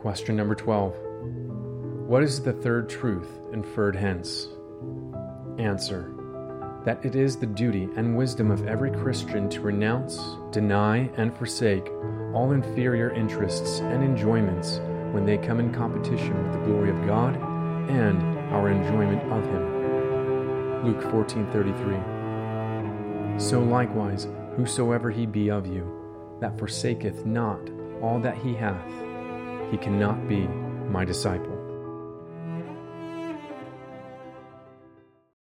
Question number 12. What is the third truth inferred hence? Answer. That it is the duty and wisdom of every Christian to renounce, deny, and forsake all inferior interests and enjoyments when they come in competition with the glory of God and our enjoyment of Him. Luke 14:33. So likewise, whosoever he be of you, that forsaketh not all that he hath, he cannot be my disciple.